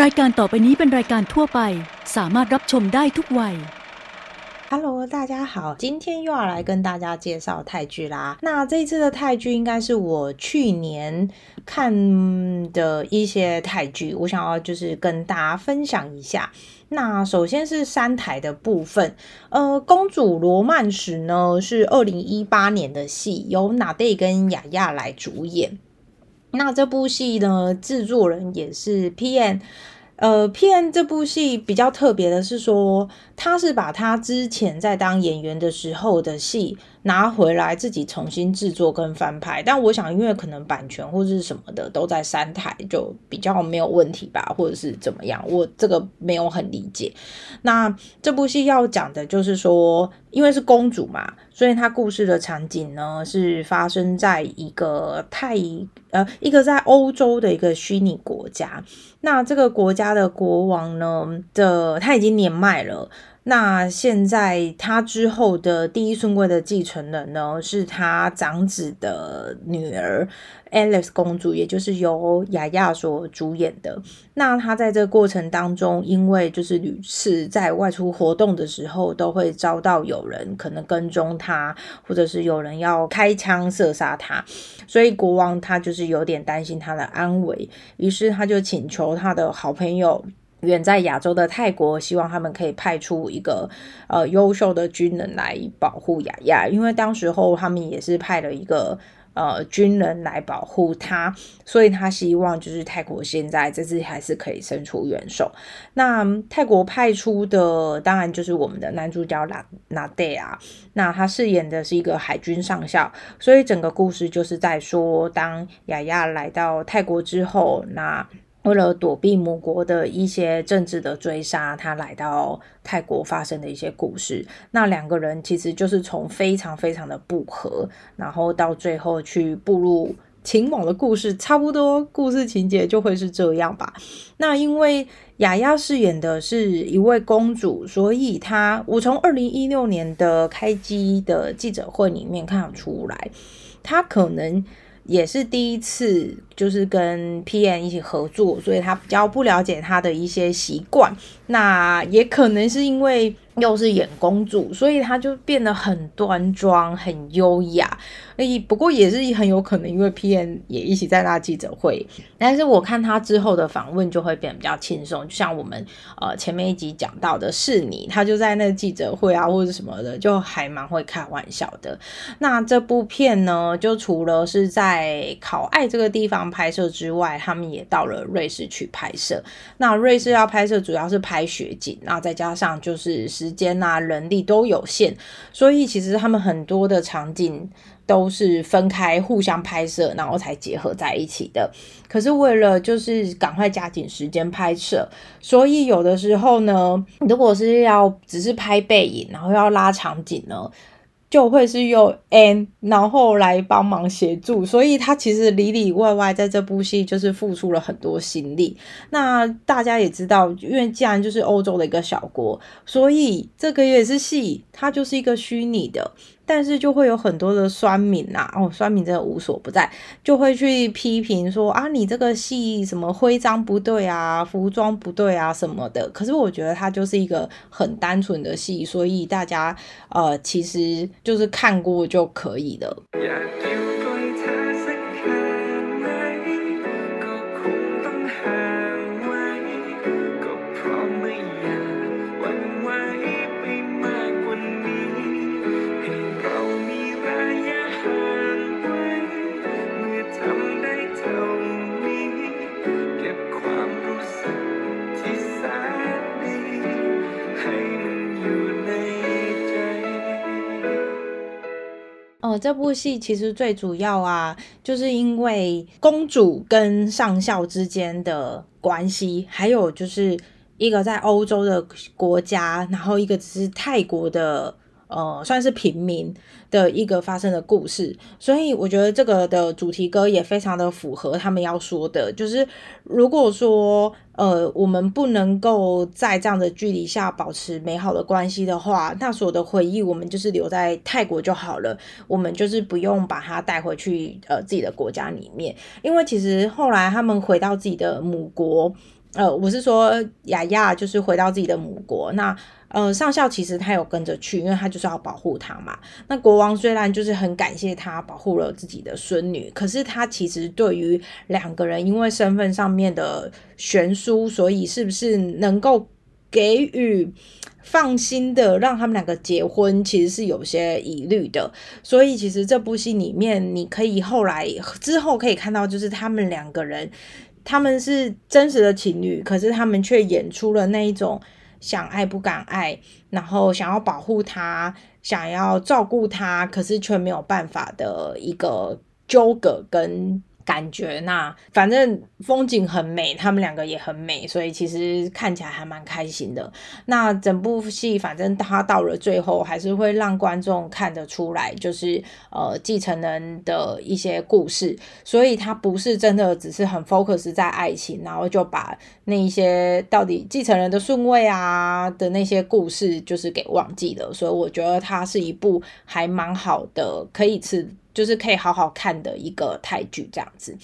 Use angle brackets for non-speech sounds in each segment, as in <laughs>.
รายการต่อไปนี้เป็นรายการทั่วไป สามารถรับชมได้ทุกวัย Hello，大家好，今天又要来跟大家介绍泰剧啦。那这一次的泰剧应该是我去年看的一些泰剧，我想要就是跟大家分享一下。那首先是三台的部分，呃，《公主罗曼史》呢是二零一八年的戏，由娜黛跟雅雅来主演。 那这部戏呢，制作人也是 P.N。呃，《P.N》这部戏比较特别的是说，他是把他之前在当演员的时候的戏拿回来自己重新制作跟翻拍。但我想，因为可能版权或者是什么的都在三台，就比较没有问题吧，或者是怎么样，我这个没有很理解。那这部戏要讲的就是说，因为是公主嘛，所以它故事的场景呢是发生在一个太呃一个在欧洲的一个虚拟国家。那这个国家的国王呢的他已经年迈了。那现在他之后的第一顺位的继承人呢，是他长子的女儿 Alice 公主，也就是由雅雅所主演的。那他在这个过程当中，因为就是屡次在外出活动的时候，都会遭到有人可能跟踪他，或者是有人要开枪射杀他，所以国王他就是有点担心他的安危，于是他就请求他的好朋友。远在亚洲的泰国，希望他们可以派出一个呃优秀的军人来保护雅雅，因为当时候他们也是派了一个呃军人来保护他，所以他希望就是泰国现在这次还是可以伸出援手。那泰国派出的当然就是我们的男主角纳纳黛啊，那他饰演的是一个海军上校，所以整个故事就是在说，当雅雅来到泰国之后，那。为了躲避母国的一些政治的追杀，他来到泰国发生的一些故事。那两个人其实就是从非常非常的不和，然后到最后去步入情网的故事，差不多故事情节就会是这样吧。那因为雅雅饰演的是一位公主，所以她我从二零一六年的开机的记者会里面看得出来，她可能。也是第一次，就是跟 P.N 一起合作，所以他比较不了解他的一些习惯。那也可能是因为又是演公主，所以他就变得很端庄、很优雅。诶，不过也是很有可能，因为 P.N 也一起在那记者会。但是我看他之后的访问就会变得比较轻松，就像我们呃前面一集讲到的是你，他就在那记者会啊或者什么的，就还蛮会开玩笑的。那这部片呢，就除了是在考爱这个地方拍摄之外，他们也到了瑞士去拍摄。那瑞士要拍摄主要是拍雪景，那再加上就是时间啊、人力都有限，所以其实他们很多的场景。都是分开互相拍摄，然后才结合在一起的。可是为了就是赶快加紧时间拍摄，所以有的时候呢，如果是要只是拍背影，然后要拉场景呢。就会是用 N，然后来帮忙协助，所以他其实里里外外在这部戏就是付出了很多心力。那大家也知道，因为既然就是欧洲的一个小国，所以这个也是戏，它就是一个虚拟的。但是就会有很多的酸民呐，哦，酸民真的无所不在，就会去批评说啊，你这个戏什么徽章不对啊，服装不对啊什么的。可是我觉得它就是一个很单纯的戏，所以大家呃其实就是看过就可以了。这部戏其实最主要啊，就是因为公主跟上校之间的关系，还有就是一个在欧洲的国家，然后一个只是泰国的。呃，算是平民的一个发生的故事，所以我觉得这个的主题歌也非常的符合他们要说的，就是如果说呃我们不能够在这样的距离下保持美好的关系的话，那所有的回忆我们就是留在泰国就好了，我们就是不用把它带回去呃自己的国家里面，因为其实后来他们回到自己的母国。呃，我是说雅雅就是回到自己的母国，那呃上校其实他有跟着去，因为他就是要保护他嘛。那国王虽然就是很感谢他保护了自己的孙女，可是他其实对于两个人因为身份上面的悬殊，所以是不是能够给予。放心的让他们两个结婚，其实是有些疑虑的。所以其实这部戏里面，你可以后来之后可以看到，就是他们两个人，他们是真实的情侣，可是他们却演出了那一种想爱不敢爱，然后想要保护他，想要照顾他，可是却没有办法的一个纠葛跟。感觉那反正风景很美，他们两个也很美，所以其实看起来还蛮开心的。那整部戏反正他到了最后，还是会让观众看得出来，就是呃继承人的一些故事。所以他不是真的只是很 focus 在爱情，然后就把那一些到底继承人的顺位啊的那些故事就是给忘记了。所以我觉得它是一部还蛮好的，可以吃。就是可以好好看的一个泰剧这样子。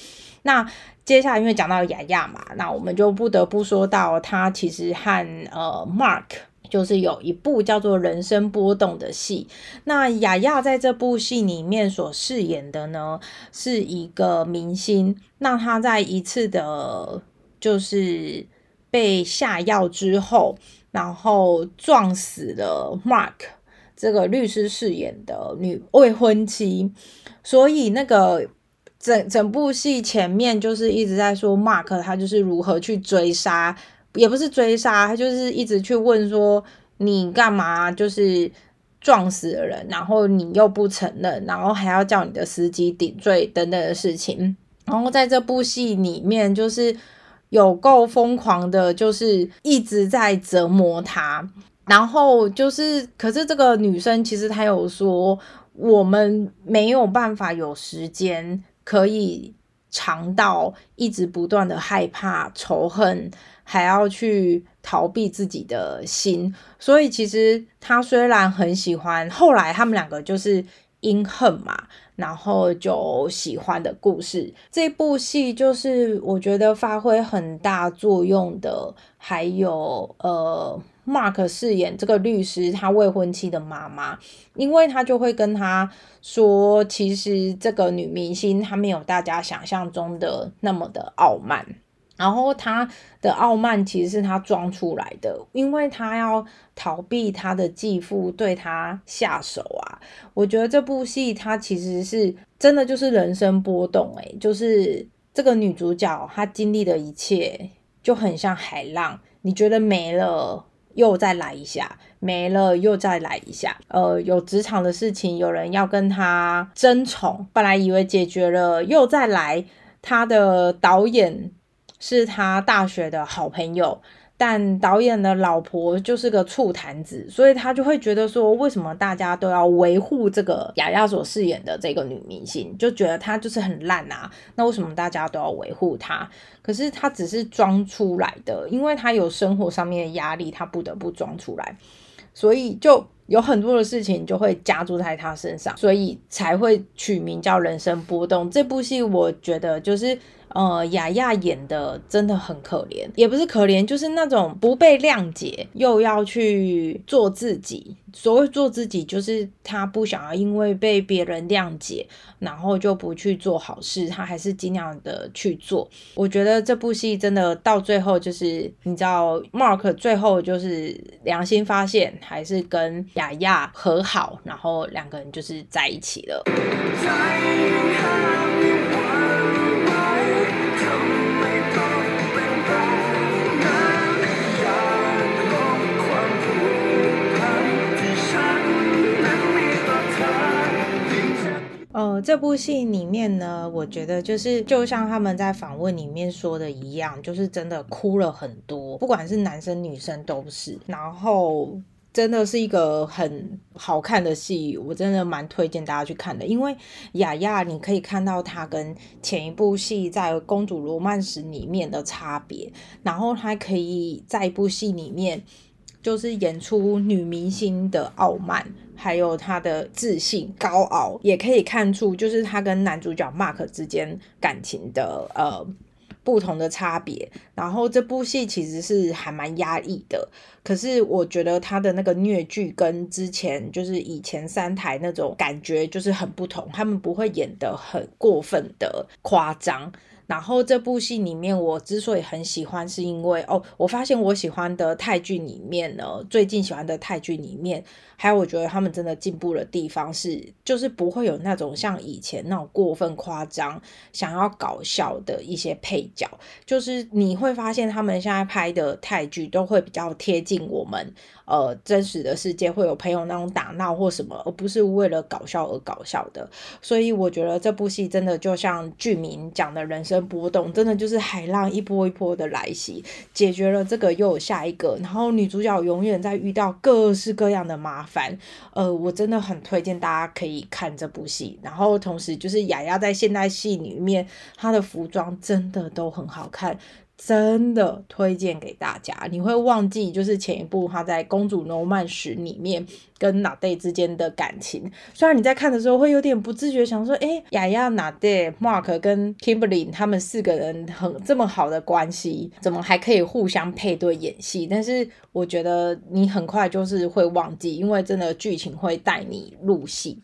那接下来因为讲到雅雅嘛，那我们就不得不说到她其实和呃 Mark 就是有一部叫做《人生波动》的戏。那雅雅在这部戏里面所饰演的呢，是一个明星。那她在一次的，就是被下药之后，然后撞死了 Mark。这个律师饰演的女未婚妻，所以那个整整部戏前面就是一直在说 Mark 他就是如何去追杀，也不是追杀，他就是一直去问说你干嘛就是撞死了人，然后你又不承认，然后还要叫你的司机顶罪等等的事情，然后在这部戏里面就是有够疯狂的，就是一直在折磨他。然后就是，可是这个女生其实她有说，我们没有办法有时间可以尝到一直不断的害怕、仇恨，还要去逃避自己的心。所以其实她虽然很喜欢，后来他们两个就是因恨嘛，然后就喜欢的故事。这部戏就是我觉得发挥很大作用的，还有呃。Mark 饰演这个律师，他未婚妻的妈妈，因为他就会跟他说，其实这个女明星她没有大家想象中的那么的傲慢，然后她的傲慢其实是她装出来的，因为她要逃避她的继父对她下手啊。我觉得这部戏它其实是真的就是人生波动，诶，就是这个女主角她经历的一切就很像海浪，你觉得没了？又再来一下，没了又再来一下。呃，有职场的事情，有人要跟他争宠，本来以为解决了，又再来。他的导演是他大学的好朋友。但导演的老婆就是个醋坛子，所以他就会觉得说，为什么大家都要维护这个雅雅所饰演的这个女明星，就觉得她就是很烂啊？那为什么大家都要维护她？可是她只是装出来的，因为她有生活上面的压力，她不得不装出来，所以就有很多的事情就会加注在她身上，所以才会取名叫《人生波动》。这部戏我觉得就是。呃，雅雅演的真的很可怜，也不是可怜，就是那种不被谅解，又要去做自己。所谓做自己，就是他不想要因为被别人谅解，然后就不去做好事，他还是尽量的去做。我觉得这部戏真的到最后，就是你知道，Mark 最后就是良心发现，还是跟雅雅和好，然后两个人就是在一起了。呃，这部戏里面呢，我觉得就是就像他们在访问里面说的一样，就是真的哭了很多，不管是男生女生都是。然后真的是一个很好看的戏，我真的蛮推荐大家去看的。因为雅雅，你可以看到她跟前一部戏在《公主罗曼史》里面的差别，然后她可以在一部戏里面。就是演出女明星的傲慢，还有他的自信高傲，也可以看出就是他跟男主角 Mark 之间感情的呃不同的差别。然后这部戏其实是还蛮压抑的，可是我觉得他的那个虐剧跟之前就是以前三台那种感觉就是很不同，他们不会演得很过分的夸张。然后这部戏里面，我之所以很喜欢，是因为哦，我发现我喜欢的泰剧里面呢，最近喜欢的泰剧里面，还有我觉得他们真的进步的地方是，就是不会有那种像以前那种过分夸张、想要搞笑的一些配角，就是你会发现他们现在拍的泰剧都会比较贴近我们。呃，真实的世界会有朋友那种打闹或什么，而不是为了搞笑而搞笑的。所以我觉得这部戏真的就像剧名讲的人生波动，真的就是海浪一波一波的来袭，解决了这个又有下一个，然后女主角永远在遇到各式各样的麻烦。呃，我真的很推荐大家可以看这部戏。然后同时就是雅雅在现代戏里面，她的服装真的都很好看。真的推荐给大家，你会忘记就是前一部他在《公主罗曼史》里面跟娜黛之间的感情。虽然你在看的时候会有点不自觉想说，哎，雅雅、娜黛、Mark 跟 Kimberly 他们四个人很这么好的关系，怎么还可以互相配对演戏？但是我觉得你很快就是会忘记，因为真的剧情会带你入戏。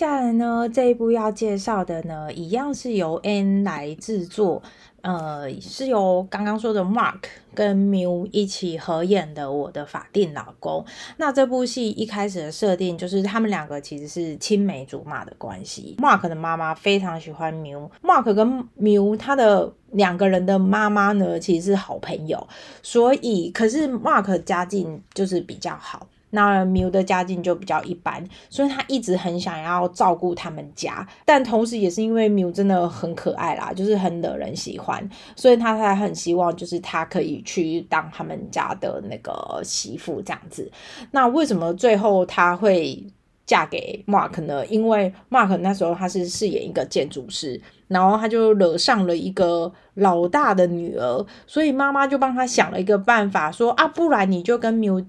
下来呢，这一部要介绍的呢，一样是由 N 来制作，呃，是由刚刚说的 Mark 跟 Miu 一起合演的《我的法定老公》。那这部戏一开始的设定就是他们两个其实是青梅竹马的关系。Mark 的妈妈非常喜欢 Miu，Mark 跟 Miu 他的两个人的妈妈呢，其实是好朋友，所以可是 Mark 家境就是比较好。那 Miu 的家境就比较一般，所以他一直很想要照顾他们家，但同时也是因为 Miu 真的很可爱啦，就是很惹人喜欢，所以他才很希望就是他可以去当他们家的那个媳妇这样子。那为什么最后他会嫁给 Mark 呢？因为 Mark 那时候他是饰演一个建筑师，然后他就惹上了一个老大的女儿，所以妈妈就帮他想了一个办法，说啊，不然你就跟 Miu。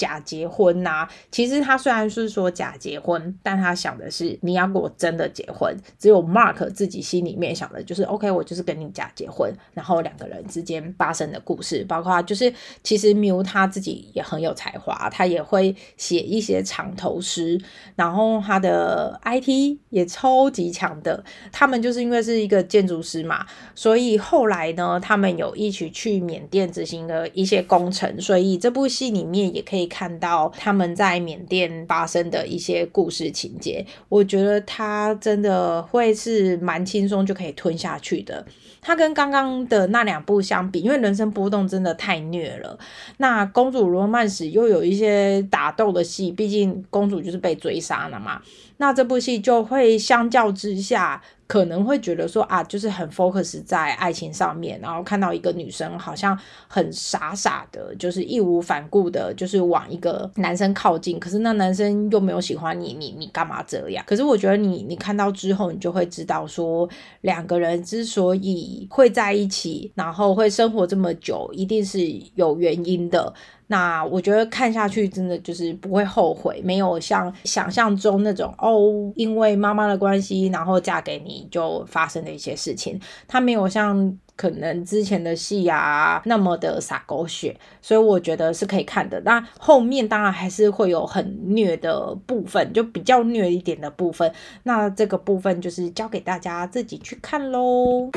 假结婚呐，其实他虽然是说假结婚，但他想的是你要跟我真的结婚。只有 Mark 自己心里面想的就是，OK，我就是跟你假结婚，然后两个人之间发生的故事，包括就是其实 Miu 他自己也很有才华，他也会写一些长头诗，然后他的 IT 也超级强的。他们就是因为是一个建筑师嘛，所以后来呢，他们有一起去缅甸执行了一些工程，所以这部戏里面也可以。看到他们在缅甸发生的一些故事情节，我觉得他真的会是蛮轻松就可以吞下去的。他跟刚刚的那两部相比，因为人生波动真的太虐了。那公主罗曼史又有一些打斗的戏，毕竟公主就是被追杀了嘛。那这部戏就会相较之下。可能会觉得说啊，就是很 focus 在爱情上面，然后看到一个女生好像很傻傻的，就是义无反顾的，就是往一个男生靠近，可是那男生又没有喜欢你，你你干嘛这样？可是我觉得你你看到之后，你就会知道说，两个人之所以会在一起，然后会生活这么久，一定是有原因的。那我觉得看下去真的就是不会后悔，没有像想象中那种哦，因为妈妈的关系，然后嫁给你就发生的一些事情，他没有像可能之前的戏啊那么的洒狗血，所以我觉得是可以看的。那后面当然还是会有很虐的部分，就比较虐一点的部分，那这个部分就是交给大家自己去看喽。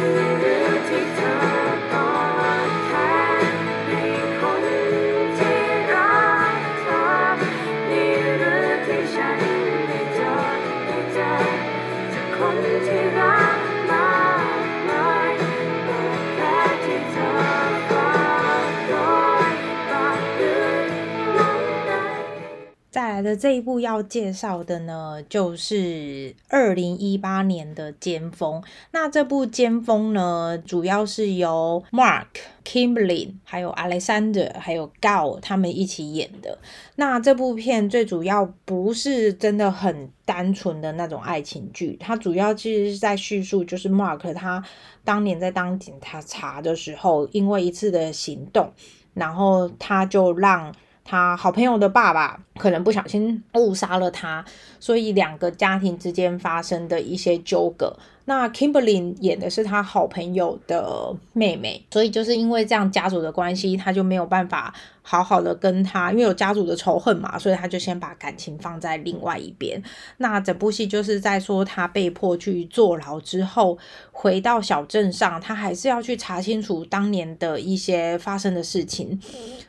的这一部要介绍的呢，就是二零一八年的《尖峰》。那这部《尖峰》呢，主要是由 Mark、Kimberly、还有 Alexander、还有 Gao 他们一起演的。那这部片最主要不是真的很单纯的那种爱情剧，它主要其实是在叙述，就是 Mark 他当年在当警察查的时候，因为一次的行动，然后他就让。他好朋友的爸爸可能不小心误杀了他，所以两个家庭之间发生的一些纠葛。那 Kimberly 演的是他好朋友的妹妹，所以就是因为这样家族的关系，他就没有办法好好的跟他，因为有家族的仇恨嘛，所以他就先把感情放在另外一边。那整部戏就是在说他被迫去坐牢之后，回到小镇上，他还是要去查清楚当年的一些发生的事情。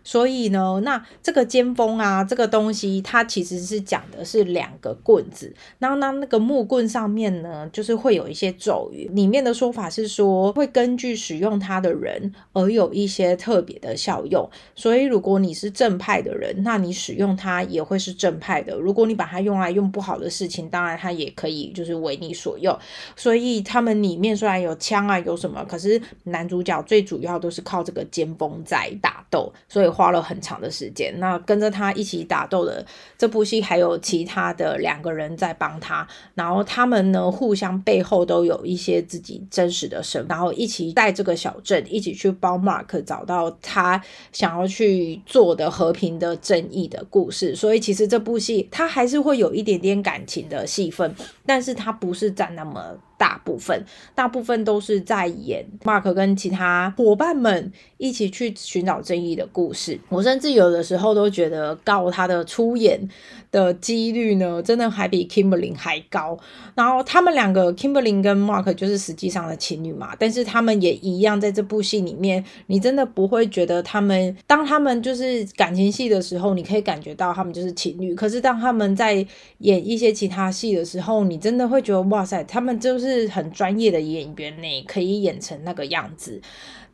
所以呢，那这个尖峰啊，这个东西，它其实是讲的是两个棍子，然后那那个木棍上面呢，就是会有一些。些咒语里面的说法是说，会根据使用它的人而有一些特别的效用。所以，如果你是正派的人，那你使用它也会是正派的。如果你把它用来用不好的事情，当然它也可以就是为你所用。所以，他们里面虽然有枪啊，有什么，可是男主角最主要都是靠这个尖锋在打斗，所以花了很长的时间。那跟着他一起打斗的这部戏，还有其他的两个人在帮他，然后他们呢互相背后都。都有一些自己真实的身份，然后一起在这个小镇一起去帮 Mark 找到他想要去做的和平的正义的故事。所以其实这部戏它还是会有一点点感情的戏份，但是它不是占那么。大部分，大部分都是在演 Mark 跟其他伙伴们一起去寻找正义的故事。我甚至有的时候都觉得告他的出演的几率呢，真的还比 Kimberly 还高。然后他们两个 Kimberly 跟 Mark 就是实际上的情侣嘛，但是他们也一样在这部戏里面，你真的不会觉得他们当他们就是感情戏的时候，你可以感觉到他们就是情侣。可是当他们在演一些其他戏的时候，你真的会觉得哇塞，他们就是。是很专业的演员呢，可以演成那个样子。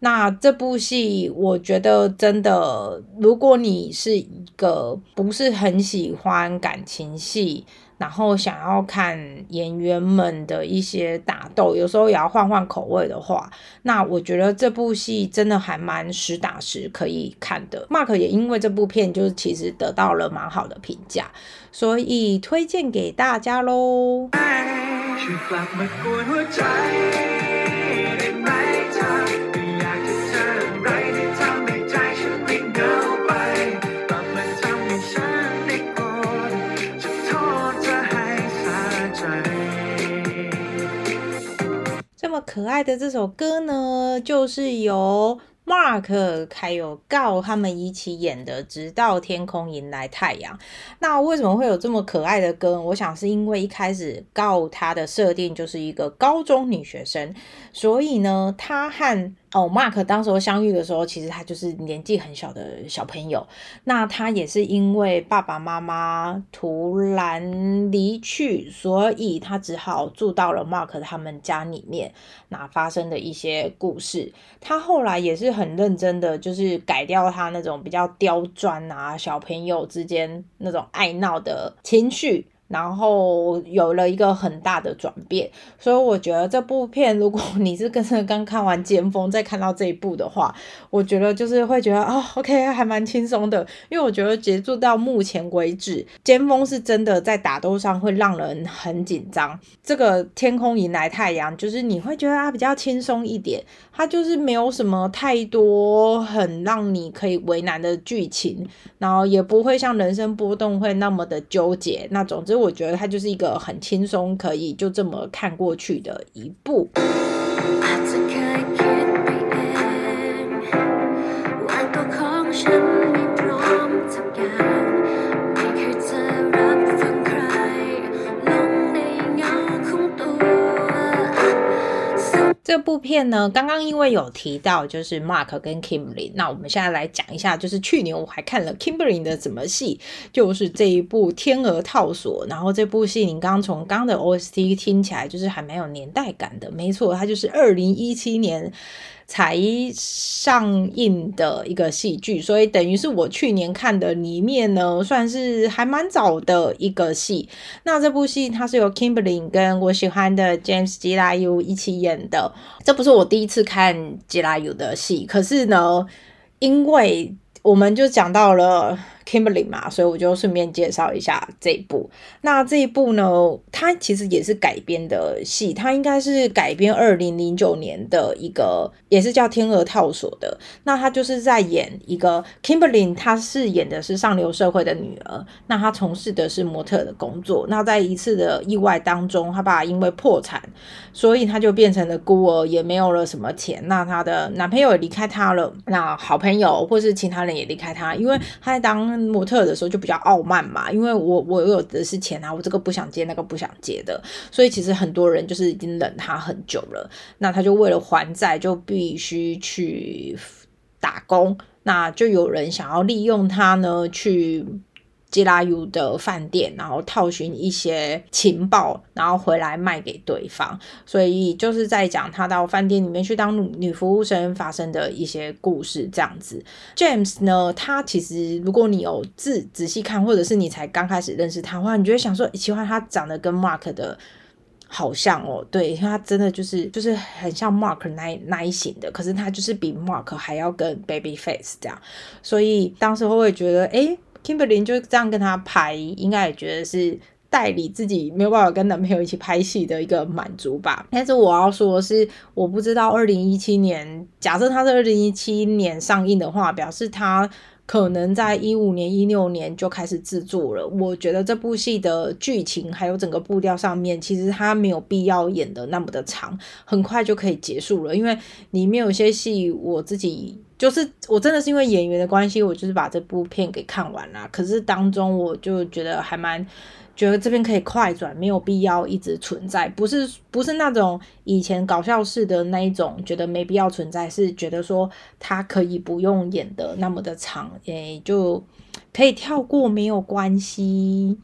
那这部戏，我觉得真的，如果你是一个不是很喜欢感情戏，然后想要看演员们的一些打斗，有时候也要换换口味的话，那我觉得这部戏真的还蛮实打实可以看的。Mark 也因为这部片，就是其实得到了蛮好的评价，所以推荐给大家喽。这么可爱的这首歌呢，就是由。Mark 还有告他们一起演的《直到天空迎来太阳》，那为什么会有这么可爱的歌？我想是因为一开始告他的设定就是一个高中女学生，所以呢，他和哦，Mark 当时候相遇的时候，其实他就是年纪很小的小朋友。那他也是因为爸爸妈妈突然离去，所以他只好住到了 Mark 他们家里面。那发生的一些故事，他后来也是很认真的，就是改掉他那种比较刁钻啊，小朋友之间那种爱闹的情绪。然后有了一个很大的转变，所以我觉得这部片，如果你是跟着刚看完《尖峰》再看到这一部的话，我觉得就是会觉得哦，OK，还蛮轻松的。因为我觉得截住到目前为止，《尖峰》是真的在打斗上会让人很紧张。这个《天空迎来太阳》就是你会觉得它比较轻松一点，它就是没有什么太多很让你可以为难的剧情，然后也不会像人生波动会那么的纠结。那总之。我觉得它就是一个很轻松，可以就这么看过去的一部。这部片呢，刚刚因为有提到就是 Mark 跟 Kimberly，那我们现在来讲一下，就是去年我还看了 Kimberly 的什么戏，就是这一部《天鹅套索》。然后这部戏，你刚刚从刚的 OST 听起来，就是还蛮有年代感的。没错，它就是二零一七年。才上映的一个戏剧，所以等于是我去年看的里面呢，算是还蛮早的一个戏。那这部戏它是由 Kimberly 跟我喜欢的 James g i l a u 一起演的。这不是我第一次看 g i l a u 的戏，可是呢，因为我们就讲到了。Kimberly 嘛，所以我就顺便介绍一下这一部。那这一部呢，它其实也是改编的戏，它应该是改编二零零九年的一个，也是叫《天鹅套索》的。那他就是在演一个 Kimberly，他饰演的是上流社会的女儿。那她从事的是模特的工作。那在一次的意外当中，她爸因为破产，所以她就变成了孤儿，也没有了什么钱。那她的男朋友也离开她了，那好朋友或是其他人也离开她，因为她在当。模特的时候就比较傲慢嘛，因为我我有的是钱啊，我这个不想接，那个不想接的，所以其实很多人就是已经忍他很久了，那他就为了还债就必须去打工，那就有人想要利用他呢去。吉拉尤的饭店，然后套寻一些情报，然后回来卖给对方。所以就是在讲他到饭店里面去当女服务生发生的一些故事，这样子。James 呢，他其实如果你有仔仔细看，或者是你才刚开始认识他的话，你就会想说，奇怪，他长得跟 Mark 的好像哦，对，他真的就是就是很像 Mark 那那一型的，可是他就是比 Mark 还要跟 Baby Face 这样。所以当时候会觉得，哎。Kimberly 就这样跟他拍，应该也觉得是代理自己没有办法跟男朋友一起拍戏的一个满足吧。但是我要说是，我不知道二零一七年，假设他是二零一七年上映的话，表示他可能在一五年、一六年就开始制作了。我觉得这部戏的剧情还有整个步调上面，其实他没有必要演的那么的长，很快就可以结束了。因为里面有些戏，我自己。就是我真的是因为演员的关系，我就是把这部片给看完了。可是当中我就觉得还蛮觉得这边可以快转，没有必要一直存在。不是不是那种以前搞笑式的那一种，觉得没必要存在，是觉得说他可以不用演的那么的长，诶，就可以跳过没有关系。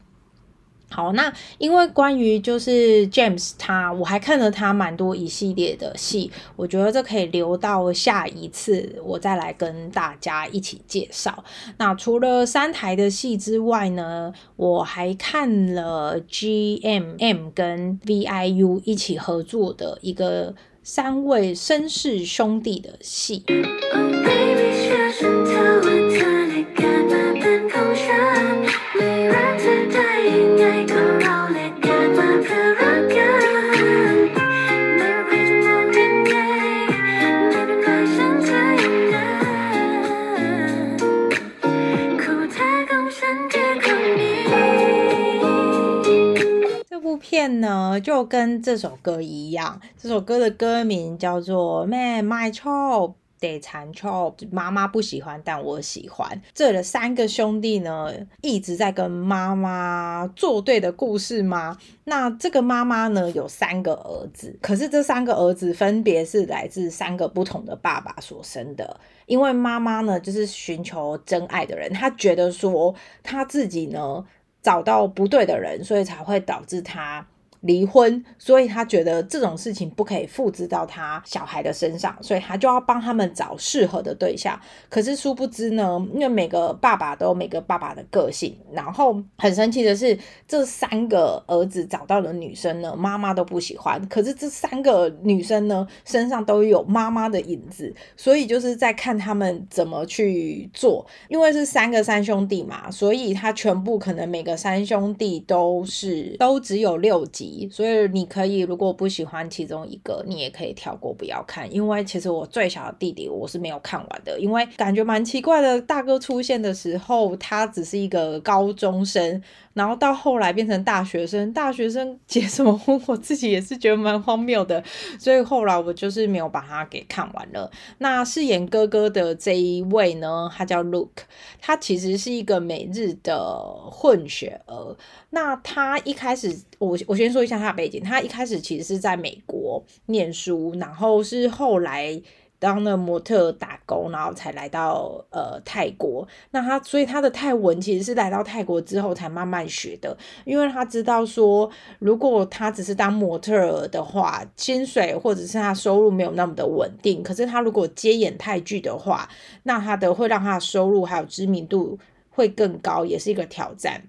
好，那因为关于就是 James 他，我还看了他蛮多一系列的戏，我觉得这可以留到下一次我再来跟大家一起介绍。那除了三台的戏之外呢，我还看了 GMM 跟 VIU 一起合作的一个三位绅士兄弟的戏。片呢就跟这首歌一样，这首歌的歌名叫做《Man My Chop》，得残臭妈妈不喜欢，但我喜欢。这的三个兄弟呢一直在跟妈妈作对的故事吗？那这个妈妈呢有三个儿子，可是这三个儿子分别是来自三个不同的爸爸所生的。因为妈妈呢就是寻求真爱的人，她觉得说她自己呢。找到不对的人，所以才会导致他。离婚，所以他觉得这种事情不可以复制到他小孩的身上，所以他就要帮他们找适合的对象。可是殊不知呢，因为每个爸爸都有每个爸爸的个性，然后很神奇的是，这三个儿子找到的女生呢，妈妈都不喜欢。可是这三个女生呢，身上都有妈妈的影子，所以就是在看他们怎么去做。因为是三个三兄弟嘛，所以他全部可能每个三兄弟都是都只有六集。所以你可以，如果不喜欢其中一个，你也可以跳过不要看。因为其实我最小的弟弟我是没有看完的，因为感觉蛮奇怪的。大哥出现的时候，他只是一个高中生。然后到后来变成大学生，大学生 <laughs> 结什么婚？我自己也是觉得蛮荒谬的，所以后来我就是没有把它给看完了。那饰演哥哥的这一位呢，他叫 Luke，他其实是一个美日的混血儿。那他一开始，我我先说一下他的背景，他一开始其实是在美国念书，然后是后来。当了模特打工，然后才来到呃泰国。那他所以他的泰文其实是来到泰国之后才慢慢学的，因为他知道说，如果他只是当模特的话，薪水或者是他收入没有那么的稳定。可是他如果接演泰剧的话，那他的会让他的收入还有知名度会更高，也是一个挑战。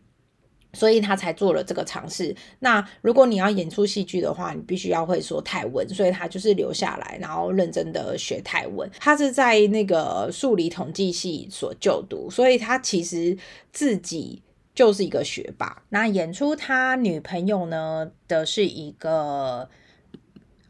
所以他才做了这个尝试。那如果你要演出戏剧的话，你必须要会说泰文，所以他就是留下来，然后认真的学泰文。他是在那个数理统计系所就读，所以他其实自己就是一个学霸。那演出他女朋友呢的是一个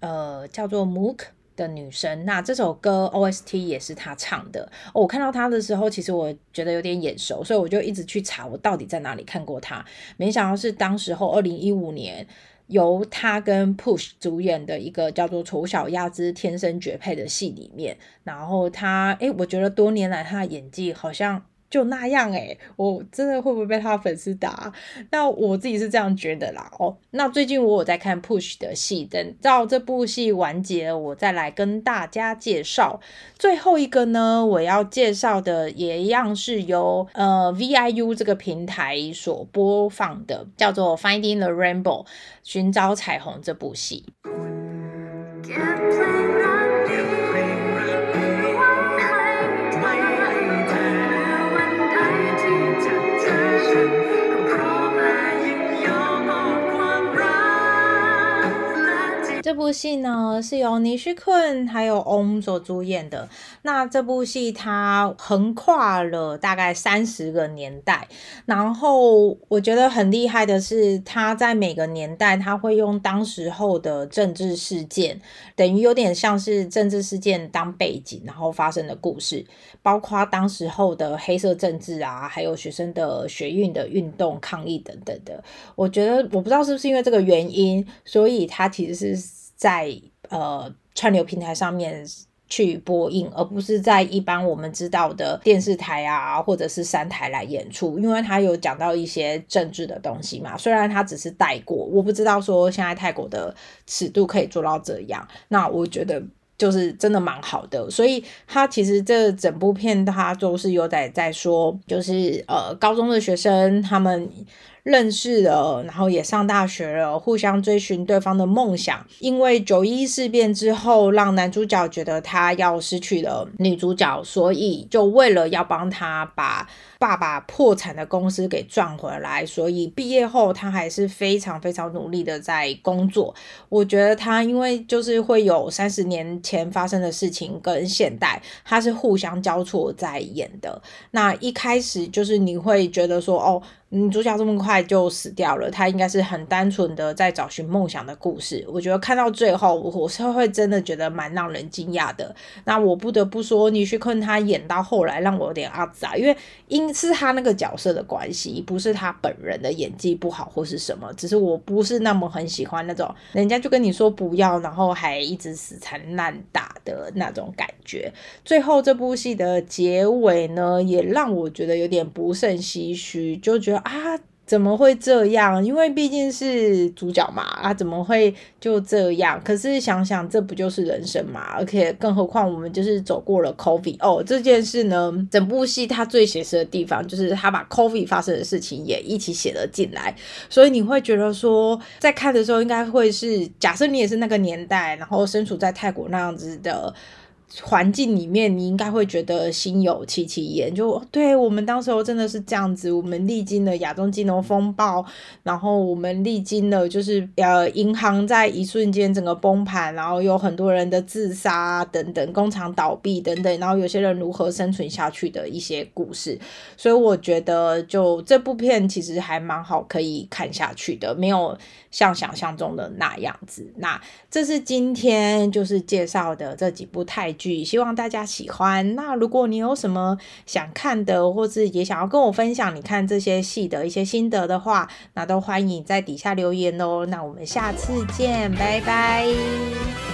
呃叫做 Mook。的女生，那这首歌 OST 也是她唱的。我看到她的时候，其实我觉得有点眼熟，所以我就一直去查，我到底在哪里看过她。没想到是当时候二零一五年由她跟 Push 主演的一个叫做《丑小鸭之天生绝配》的戏里面。然后她，诶，我觉得多年来她的演技好像。就那样哎，我真的会不会被他粉丝打？那我自己是这样觉得啦。哦，那最近我有在看 Push 的戏，等到这部戏完结，我再来跟大家介绍。最后一个呢，我要介绍的也一样是由呃 VIU 这个平台所播放的，叫做《Finding the Rainbow》寻找彩虹这部戏。部戏呢是由尼旭坤还有翁所主演的。那这部戏它横跨了大概三十个年代，然后我觉得很厉害的是，它在每个年代，它会用当时候的政治事件，等于有点像是政治事件当背景，然后发生的故事，包括当时候的黑色政治啊，还有学生的学运的运动抗议等等的。我觉得我不知道是不是因为这个原因，所以它其实是。在呃串流平台上面去播映，而不是在一般我们知道的电视台啊，或者是三台来演出，因为他有讲到一些政治的东西嘛。虽然他只是带过，我不知道说现在泰国的尺度可以做到这样。那我觉得就是真的蛮好的，所以他其实这整部片他都是有在在说，就是呃高中的学生他们。认识了，然后也上大学了，互相追寻对方的梦想。因为九一事变之后，让男主角觉得他要失去了女主角，所以就为了要帮他把爸爸破产的公司给赚回来，所以毕业后他还是非常非常努力的在工作。我觉得他因为就是会有三十年前发生的事情跟现代，他是互相交错在演的。那一开始就是你会觉得说，哦。女主角这么快就死掉了，她应该是很单纯的在找寻梦想的故事。我觉得看到最后，我是会真的觉得蛮让人惊讶的。那我不得不说，尼须坤他演到后来让我有点阿杂，因为因是他那个角色的关系，不是他本人的演技不好或是什么，只是我不是那么很喜欢那种人家就跟你说不要，然后还一直死缠烂打的那种感觉。最后这部戏的结尾呢，也让我觉得有点不胜唏嘘，就觉得。啊，怎么会这样？因为毕竟是主角嘛，啊，怎么会就这样？可是想想，这不就是人生嘛？而且更何况我们就是走过了 COVID 哦，这件事呢，整部戏它最写实的地方就是他把 COVID 发生的事情也一起写了进来，所以你会觉得说，在看的时候应该会是，假设你也是那个年代，然后身处在泰国那样子的。环境里面，你应该会觉得心有戚戚焉。就对我们当时候真的是这样子，我们历经了亚中金融风暴，然后我们历经了就是呃银行在一瞬间整个崩盘，然后有很多人的自杀等等，工厂倒闭等等，然后有些人如何生存下去的一些故事。所以我觉得，就这部片其实还蛮好，可以看下去的，没有像想象中的那样子。那这是今天就是介绍的这几部泰。剧希望大家喜欢。那如果你有什么想看的，或是也想要跟我分享你看这些戏的一些心得的话，那都欢迎在底下留言哦。那我们下次见，拜拜。